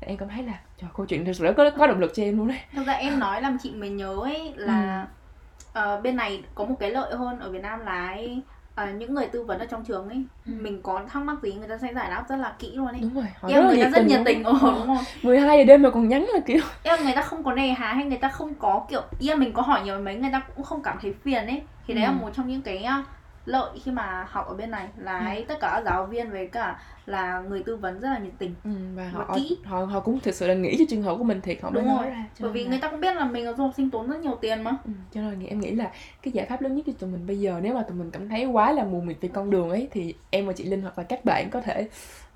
em cảm thấy là trời câu chuyện thực sự có có động lực cho em luôn đấy. Thực ra em nói làm chị mới nhớ ấy là ờ, bên này có một cái lợi hơn ở Việt Nam là ấy, ờ, những người tư vấn ở trong trường ấy Ừ. mình có thắc mắc gì người ta sẽ giải đáp rất là kỹ luôn ấy. đúng rồi họ Em người ta rất nhiệt tình ồ đúng không? 12 giờ đêm mà còn nhắn là kiểu Em người ta không có nề hà hay người ta không có kiểu Em mình có hỏi nhiều mấy người ta cũng không cảm thấy phiền ấy Thì đấy Ừ. là một trong những cái ờ, lợi khi mà học ở bên này là Ừ. tất cả giáo viên với cả là người tư vấn rất là nhiệt tình ừ, và Và họ kỹ. họ họ cũng thực sự là nghĩ cho trường hợp của mình thiệt họ mới Đúng nói rồi. ra cho bởi vì là- người ta cũng biết là mình là du học sinh tốn rất nhiều tiền mà Ừ, cho nên em nghĩ là cái giải pháp lớn nhất cho tụi mình bây giờ nếu mà tụi mình cảm thấy quá là mù mịt về con đường ấy thì em và chị Linh hoặc là các bạn có thể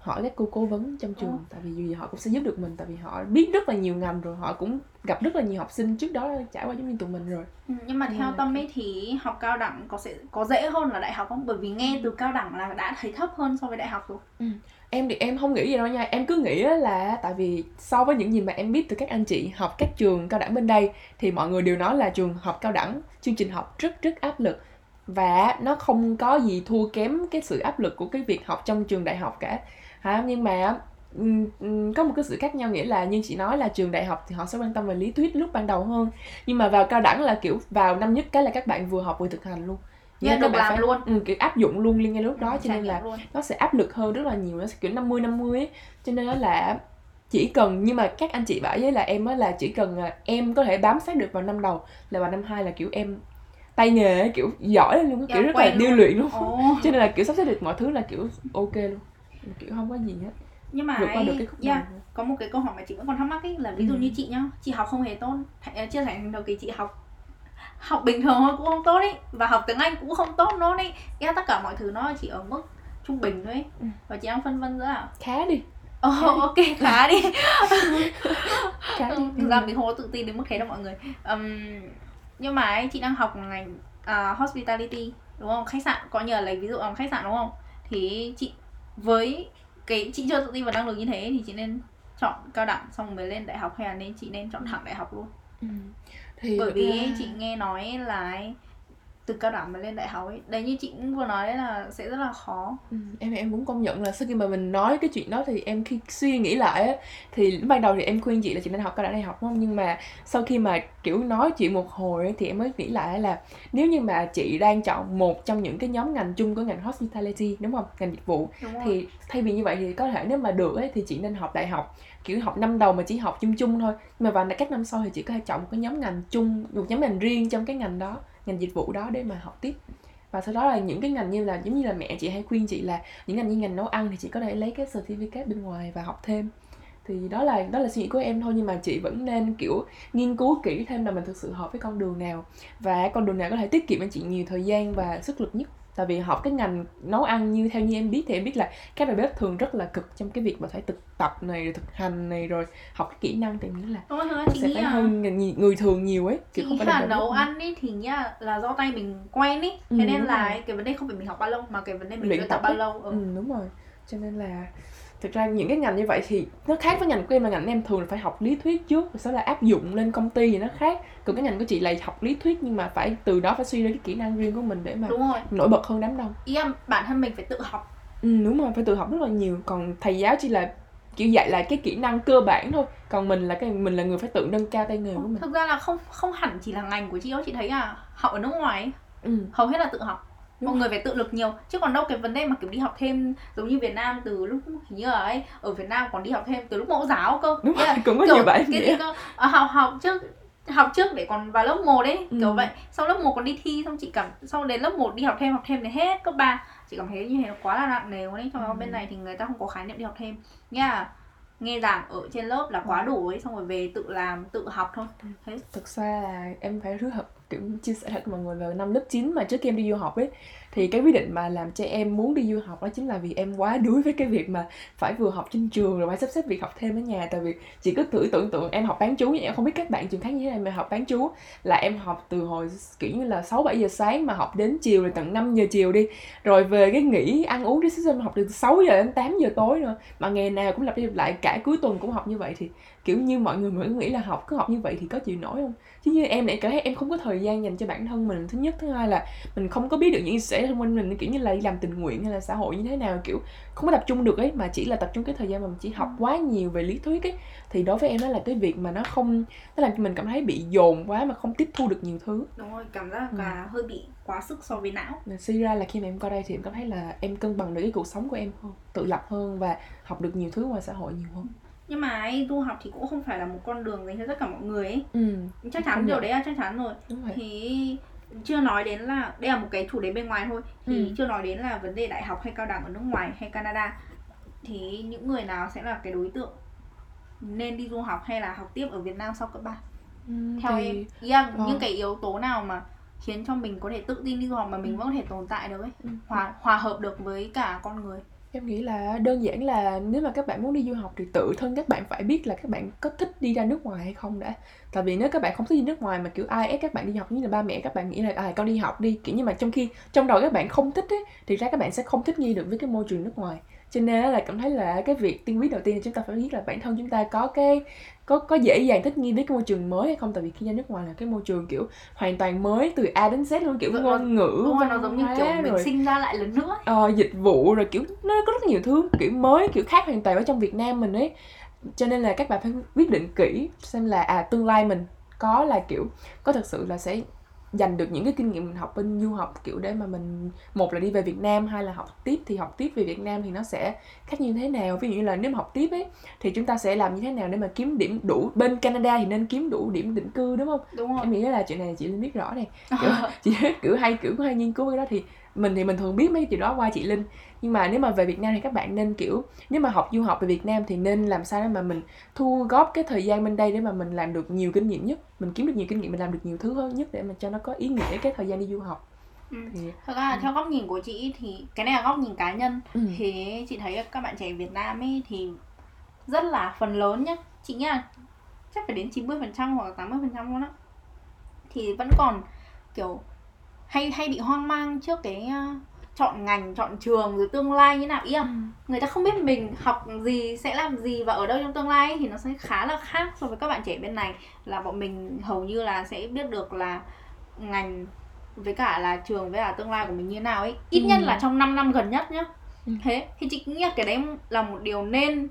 hỏi các cô cố vấn trong trường Ờ. tại vì dù gì họ cũng sẽ giúp được mình tại vì họ biết rất là nhiều ngành rồi họ cũng gặp rất là nhiều học sinh trước đó trải qua giống như tụi mình rồi. Ừ, nhưng mà theo là tâm ấy thì học cao đẳng có sẽ có dễ hơn là đại học không? Bởi vì nghe từ cao đẳng là đã thấy thấp hơn so với đại học rồi. Em thì em không nghĩ gì đâu nha em cứ nghĩ là tại vì so với những gì mà em biết từ các anh chị học các trường cao đẳng bên đây thì mọi người đều nói là trường học cao đẳng chương trình học rất rất áp lực. Và nó không có gì thua kém cái sự áp lực của cái việc học trong trường đại học cả hả? Nhưng mà có một cái sự khác nhau nghĩa là như chị nói là trường đại học thì họ sẽ quan tâm về lý thuyết lúc ban đầu hơn. Nhưng mà vào cao đẳng là kiểu vào năm nhất cái là các bạn vừa học vừa thực hành luôn. Nghĩa là các làm phải luôn. ừ, kiểu áp dụng luôn ngay lúc đó Ừ, cho nên là luôn. nó sẽ áp lực hơn rất là nhiều nó sẽ kiểu 50 50 ấy. Cho nên đó là chỉ cần nhưng mà các anh chị bảo với là em á là chỉ cần là em có thể bám sát được vào năm đầu là vào năm hai là kiểu em tay nghề kiểu giỏi luôn kiểu rất là điêu luyện luôn. Ồ. cho nên là kiểu sắp xếp được mọi thứ là kiểu ok luôn kiểu không có gì hết. Nhưng mà được ấy, cái khúc yeah, này có một cái câu hỏi mà chị vẫn còn thắc mắc ấy là ví dụ Ừ. như chị nhá chị học không hề tốt Th- chia sẻ đầu kỳ chị học học bình thường thôi cũng không tốt ấy và học tiếng anh cũng không tốt luôn ấy. Nghĩa tất cả mọi thứ nó chỉ ở mức trung bình thôi ấy. Ừ. và chị đang phân vân giữa là khá đi. Ồ, ok khá đi. Khá đi. Thực ra mình không có tự tin đến mức thế đâu mọi người. Ừm, nhưng mà ấy, chị đang học ngành à, hospitality đúng không? Khách sạn có nhờ lấy ví dụ làm khách sạn đúng không? Thì chị với cái chị chưa tự tin vào năng lực như thế thì chị nên chọn cao đẳng xong mới lên đại học hay là nên chị nên chọn thẳng đại học luôn Ừ. thì bởi vì ấy, chị nghe nói là từ cao đẳng mà lên đại học ấy. Đấy như chị cũng vừa nói đấy là sẽ rất là khó. Ừ, em em muốn công nhận là sau khi mà mình nói cái chuyện đó thì em khi suy nghĩ lại á thì ban đầu thì em khuyên chị là chị nên học cao đẳng đại học đúng không? Nhưng mà sau khi mà kiểu nói chuyện một hồi ấy, thì em mới nghĩ lại là nếu như mà chị đang chọn một trong những cái nhóm ngành chung của ngành hospitality đúng không? Ngành dịch vụ thì thay vì như vậy thì có thể nếu mà được ấy thì chị nên học đại học kiểu học năm đầu mà chỉ học chung chung thôi. Nhưng mà vào các năm sau thì chị có thể chọn một cái nhóm ngành chung một nhóm ngành riêng trong cái ngành đó ngành dịch vụ đó để mà học tiếp. Và sau đó là những cái ngành như là, giống như là mẹ chị hay khuyên chị là những ngành như ngành nấu ăn thì chị có thể lấy cái certificate bên ngoài và học thêm. Thì đó là đó là suy nghĩ của em thôi, nhưng mà chị vẫn nên, kiểu, nghiên cứu kỹ thêm là mình thực sự hợp với con đường nào. Và con đường nào có thể tiết kiệm cho chị nhiều thời gian và sức lực nhất tại vì học cái ngành nấu ăn như theo như em biết thì em biết là các đầu bếp thường rất là cực trong cái việc mà phải thực tập này rồi thực hành này rồi học cái kỹ năng thì em nghĩ là rồi nó sẽ phải là hơn người, người thường nhiều ấy kiểu không phải là nấu ăn ấy thì nhá là do tay mình quen ấy Ừ, thế nên đúng là rồi. cái vấn đề không phải mình học bao lâu mà cái vấn đề mình Luyện tập tập bao ấy. lâu ừ. ừ đúng rồi cho nên là thực ra những cái ngành như vậy thì nó khác với ngành của em là ngành em thường là phải học lý thuyết trước rồi sau là áp dụng lên công ty thì nó khác. Còn cái ngành của chị là học lý thuyết nhưng mà phải từ đó phải suy ra cái kỹ năng riêng của mình để mà đúng rồi. nổi bật hơn đám đông. Ý là bản thân mình phải tự học. Ừ đúng rồi phải tự học rất là nhiều. Còn thầy giáo chỉ là kiểu dạy lại cái kỹ năng cơ bản thôi. Còn mình là cái mình là người phải tự nâng cao tay nghề của mình. Thực ra là không không hẳn chỉ là ngành của chị đâu chị thấy là học ở nước ngoài ấy, ừ. Hầu hết là tự học Đúng mọi người phải tự lực nhiều. Chứ còn đâu cái vấn đề mà kiểu đi học thêm giống như Việt Nam từ lúc hình như là ấy ở Việt Nam còn đi học thêm từ lúc mẫu giáo cơ. Đúng rồi cũng có kiểu nhiều bạn cái gì cơ? À, học học trước học trước để còn vào lớp 1 đấy Ừ. kiểu vậy. Sau lớp 1 còn đi thi xong chị cảm sau đến lớp 1 đi học thêm học thêm đến hết cấp 3 chị cảm thấy như thế nó quá là nặng nề luôn ấy. Trong Ừ. bên này thì người ta không có khái niệm đi học thêm. Nha là nghe giảng ở trên lớp là quá đủ ấy xong rồi về tự làm tự học thôi. Thế. Thực ra là em phải hứa hợp kiểu chia sẻ thật mọi người vào năm lớp 9 mà trước khi em đi du học ấy, thì cái quyết định mà làm cho em muốn đi du học đó chính là vì em quá đuối với cái việc mà phải vừa học trên trường rồi phải sắp xếp việc học thêm ở nhà. Tại vì chỉ cứ thử tưởng tượng em học bán chú nhưng em không biết các bạn trường khác như thế này mà học bán chú. Là em học từ hồi kiểu như là 6 7 giờ sáng mà học đến chiều rồi tận 5 giờ chiều đi. Rồi về cái nghỉ, ăn uống đi xíu học từ 6 giờ đến 8 giờ tối nữa. Mà ngày nào cũng lặp đi lặp lại, cả cuối tuần cũng học như vậy thì kiểu như mọi người vẫn nghĩ là học cứ học như vậy thì có chịu nổi không? Chứ như em lại cảm thấy em không có thời gian dành cho bản thân mình. Thứ nhất thứ hai là mình không có biết được những sẽ xung quanh mình kiểu như là đi làm tình nguyện hay là xã hội như thế nào kiểu không có tập trung được ấy mà chỉ là tập trung cái thời gian mà mình chỉ học quá nhiều về lý thuyết ấy. Thì đối với em đó là cái việc mà nó không nó làm cho mình cảm thấy bị dồn quá mà không tiếp thu được nhiều thứ. Đúng rồi cảm giác Ừ. là hơi bị quá sức so với não. Suy ra là khi mà em qua đây thì em cảm thấy là em cân bằng được cái cuộc sống của em hơn tự lập hơn và học được nhiều thứ ngoài xã hội nhiều hơn nhưng mà ấy, du học thì cũng không phải là một con đường dành cho tất cả mọi người ấy. Ừ chắc chắn điều đấy là chắc chắn rồi. Thì chưa nói đến là đây là một cái chủ đề bên ngoài thôi. Thì Ừ. chưa nói đến là vấn đề đại học hay cao đẳng ở nước ngoài hay Canada. Thì những người nào sẽ là cái đối tượng nên đi du học hay là học tiếp ở Việt Nam sau cấp 3 ừ, theo thì... em ý là ờ. những cái yếu tố nào mà khiến cho mình có thể tự tin đi du học mà mình Ừ. vẫn có thể tồn tại được ấy? Ừ. hòa hòa hợp được với cả con người Em nghĩ là đơn giản là nếu mà các bạn muốn đi du học thì tự thân các bạn phải biết là các bạn có thích đi ra nước ngoài hay không đã. Tại vì nếu các bạn không thích đi nước ngoài mà kiểu ai ép các bạn đi học, như là ba mẹ các bạn nghĩ là à con đi học đi kiểu như mà trong khi trong đầu các bạn không thích ấy, thì ra các bạn sẽ không thích nghi được với cái môi trường nước ngoài. Cho nên là cảm thấy là cái việc tiên quyết đầu tiên là chúng ta phải biết là bản thân chúng ta có cái có có dễ dàng thích nghi với cái môi trường mới hay không? Tại vì khi ra nước ngoài là cái môi trường kiểu hoàn toàn mới từ A đến Z luôn kiểu ngôn ngữ đúng rồi nó giống như kiểu mình rồi. sinh ra lại lần nữa ờ, dịch vụ rồi kiểu nó có rất nhiều thứ kiểu mới kiểu khác hoàn toàn ở trong Việt Nam mình ấy. Cho nên là các bạn phải quyết định kỹ xem là à tương lai mình có là kiểu có thực sự là sẽ dành được những cái kinh nghiệm mình học bên du học kiểu để mà mình một là đi về Việt Nam hai là học tiếp thì học tiếp về Việt Nam thì nó sẽ khác như thế nào? Ví dụ như là nếu mà học tiếp ấy thì chúng ta sẽ làm như thế nào để mà kiếm điểm đủ? Bên Canada thì nên kiếm đủ điểm định cư đúng không? Đúng rồi. Em nghĩ là chuyện này chị Linh biết rõ này kiểu chị kiểu hay kiểu hay nghiên cứu cái đó thì mình thì mình thường biết mấy cái chuyện đó qua chị Linh nhưng mà nếu mà về Việt Nam thì các bạn nên kiểu nếu mà học du học về Việt Nam thì nên làm sao để mà mình thu góp cái thời gian bên đây để mà mình làm được nhiều kinh nghiệm nhất mình kiếm được nhiều kinh nghiệm mình làm được nhiều thứ hơn nhất để mà cho nó có ý nghĩa cái thời gian đi du học Ừ. thì Thật ra là Ừ. theo góc nhìn của chị thì cái này là góc nhìn cá nhân ừ. thì chị thấy các bạn trẻ Việt Nam ấy thì rất là phần lớn nhá chị nghĩ là chắc phải đến 90% hoặc là 80% luôn á thì vẫn còn kiểu hay hay bị hoang mang trước cái chọn ngành chọn trường rồi tương lai như nào. Ý là người ta không biết mình học gì sẽ làm gì và ở đâu trong tương lai thì nó sẽ khá là khác so với các bạn trẻ bên này. Là bọn mình hầu như là sẽ biết được là ngành với cả là trường với cả tương lai của mình như nào ấy. Ít Ừ. nhất là trong 5 năm gần nhất nhá. Ừ. thế thì chị nghĩ là cái đấy là một điều nên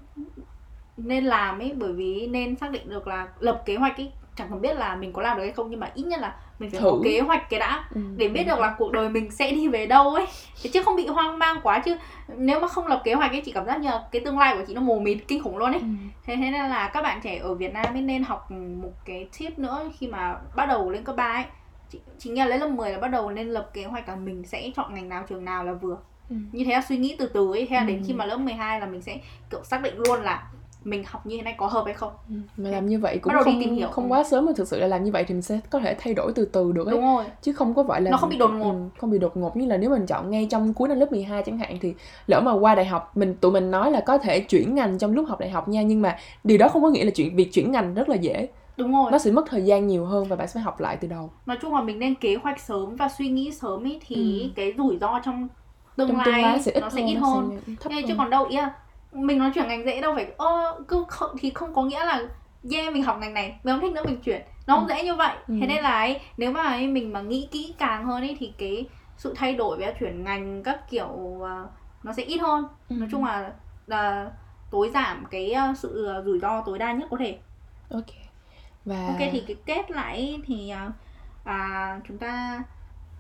nên làm ấy bởi vì nên xác định được là lập kế hoạch ấy. Chẳng cần biết là mình có làm được hay không nhưng mà ít nhất là mình phải Thử. có kế hoạch cái đã Ừ. để biết được là cuộc đời mình sẽ đi về đâu ấy chứ không bị hoang mang quá chứ nếu mà không lập kế hoạch ấy chị cảm giác như là cái tương lai của chị nó mù mịt kinh khủng luôn ấy Ừ. thế nên là các bạn trẻ ở Việt Nam ấy nên học một cái tip nữa khi mà bắt đầu lên cấp 3 ấy chị, chị là lên lớp 10 là bắt đầu nên lập kế hoạch là mình sẽ chọn ngành nào trường nào là vừa Ừ. như thế là suy nghĩ từ từ ấy thế là đến Ừ. khi mà lớp 12 là mình sẽ kiểu xác định luôn là mình học như thế này có hợp hay không Ừ. mà làm như vậy cũng không tìm hiểu. không quá sớm mà thực sự là làm như vậy thì mình sẽ có thể thay đổi từ từ được ấy đúng rồi chứ không có phải là Nó không bị đột ngột. ừ, không bị đột ngột như là nếu mình chọn ngay trong cuối năm lớp 12 chẳng hạn thì lỡ mà qua đại học mình tụi mình nói là có thể chuyển ngành trong lúc học đại học nha nhưng mà điều đó không có nghĩa là chuyện việc chuyển ngành rất là dễ đúng rồi nó sẽ mất thời gian nhiều hơn và bạn sẽ phải học lại từ đầu nói chung là mình nên kế hoạch sớm và suy nghĩ sớm ấy thì Ừ. cái rủi ro trong tương trong lai, tương lai sẽ ít nó hơn sẽ ít hơn sẽ thấp Thế chứ hơn. còn đâu ý là mình nói chuyển ngành dễ đâu phải ơ cứ không, thì không có nghĩa là yeah mình học ngành này mình không thích nữa mình chuyển nó không Ừ. dễ như vậy Ừ. thế nên là ấy, nếu mà ấy, mình mà nghĩ kỹ càng hơn ấy thì cái sự thay đổi và chuyển ngành các kiểu ờ, nó sẽ ít hơn Ừ. nói chung là, là tối giảm cái ờ, sự ờ, rủi ro tối đa nhất có thể ok và ok thì cái kết lại thì à, à, chúng ta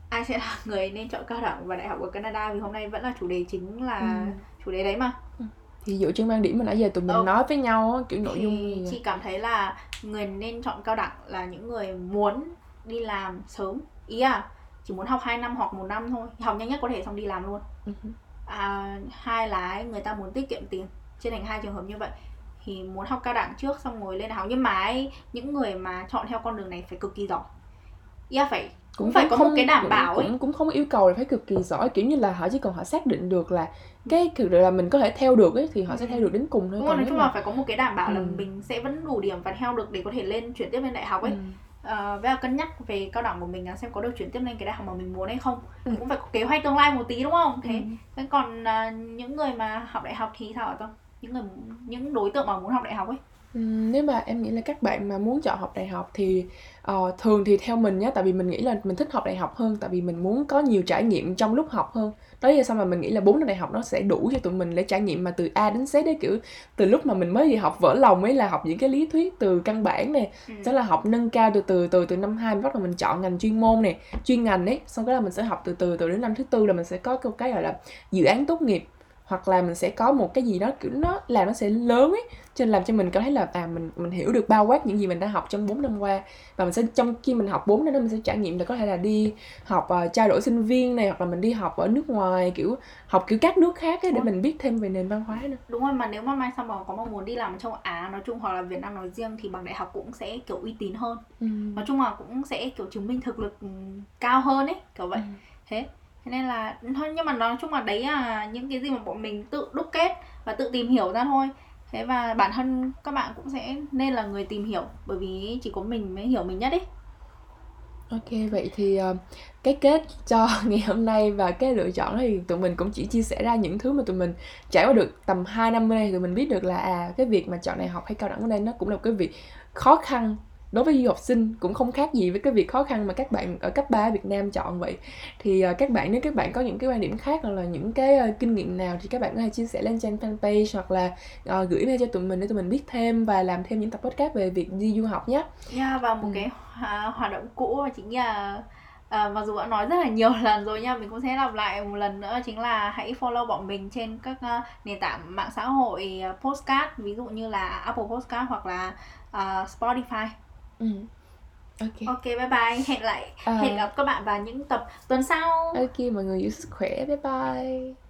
ai sẽ là người nên chọn cao đẳng và đại học ở Canada vì hôm nay vẫn là chủ đề chính là Ừ. chủ đề đấy mà thì dựa trên quan điểm mà nãy giờ tụi mình Ừ. nói với nhau á, kiểu nội thì dung chị cảm thấy là người nên chọn cao đẳng là những người muốn đi làm sớm. Ý à chỉ muốn học 2 năm hoặc một năm thôi học nhanh nhất có thể xong đi làm luôn. Ừ. à, hai là người ta muốn tiết kiệm tiền. Trên thành hai trường hợp như vậy. Thì muốn học cao đẳng trước xong rồi lên đại học. Nhưng mà ấy, những người mà chọn theo con đường này phải cực kỳ giỏi. Ý là phải cũng phải có một cái đảm cũng- bảo ấy cũng cũng không yêu cầu là phải cực kỳ giỏi kiểu như là họ chỉ cần họ xác định được là cái thực là mình có thể theo được ấy thì họ sẽ theo được đến cùng thôi đúng rồi nói chung là phải có một cái đảm bảo là Ừ. mình sẽ vẫn đủ điểm và theo được để có thể lên chuyển tiếp lên đại học ấy Ừ. Ờ, với là cân nhắc về cao đẳng của mình là xem có được chuyển tiếp lên cái đại học mà mình muốn hay không Ừ. cũng phải có kế hoạch tương lai một tí đúng không thế Ừ. thế còn à, những người mà học đại học thì sao hả Tâm những người những đối tượng mà muốn học đại học ấy Ừm, nếu mà em nghĩ là các bạn mà muốn chọn học đại học thì ờ, thường thì theo mình nhé tại vì mình nghĩ là mình thích học đại học hơn tại vì mình muốn có nhiều trải nghiệm trong lúc học hơn. Đó là sao mà mình nghĩ là 4 năm đại học nó sẽ đủ cho tụi mình để trải nghiệm mà từ A đến Z đấy kiểu từ lúc mà mình mới đi học vỡ lòng ấy là học những cái lý thuyết từ căn bản này sẽ là học nâng cao từ từ từ từ năm 2 bắt đầu mình chọn ngành chuyên môn này chuyên ngành ấy xong cái là mình sẽ học từ từ từ đến năm thứ tư là mình sẽ có cái gọi là dự án tốt nghiệp hoặc là mình sẽ có một cái gì đó kiểu nó làm nó sẽ lớn ấy. Cho nên làm cho mình cảm thấy là à mình mình hiểu được bao quát những gì mình đã học trong 4 năm qua. Và mình sẽ trong khi mình học 4 năm đó mình sẽ trải nghiệm là có thể là đi học uh, trao đổi sinh viên này hoặc là mình đi học ở nước ngoài kiểu học kiểu các nước khác ấy để mình biết thêm về nền văn hóa nữa. Đúng rồi mà nếu mà mai sau mà có mong muốn đi làm ở châu Á nói chung hoặc là Việt Nam nói riêng thì bằng đại học cũng sẽ kiểu uy tín hơn. Ừ. nói chung là cũng sẽ kiểu chứng minh thực lực ừ, cao hơn ấy kiểu vậy. Ừ. thế thế nên là thôi nhưng mà nói chung là đấy là những cái gì mà bọn mình tự đúc kết và tự tìm hiểu ra thôi. Thế và bản thân các bạn cũng sẽ nên là người tìm hiểu bởi vì chỉ có mình mới hiểu mình nhất ấy. Ok, vậy thì ờ, cái kết cho ngày hôm nay và cái lựa chọn thì tụi mình cũng chỉ chia sẻ ra những thứ mà tụi mình trải qua được tầm 2 năm nay thì tụi mình biết được là à cái việc mà chọn đại học hay cao đẳng ở đây nó cũng là một cái việc khó khăn đối với du học sinh cũng không khác gì với cái việc khó khăn mà các bạn ở cấp 3 ở Việt Nam chọn vậy. Thì ờ, các bạn nếu các bạn có những cái quan điểm khác hoặc là những cái ờ, kinh nghiệm nào thì các bạn có thể chia sẻ lên trang fanpage hoặc là ờ, gửi mail cho tụi mình để tụi mình biết thêm và làm thêm những tập podcast về việc đi du học nhé. nha và một Ừ. cái à, hoạt động cũ chính là à, mặc dù đã nói rất là nhiều lần rồi nha mình cũng sẽ lặp lại một lần nữa chính là hãy follow bọn mình trên các à, nền tảng mạng xã hội à, postcard ví dụ như là Apple Postcard hoặc là à, Spotify Ừ. Ok. ok bye bye hẹn lại À. hẹn gặp các bạn vào những tập tuần sau Ok, mọi người giữ sức khỏe. Bye bye.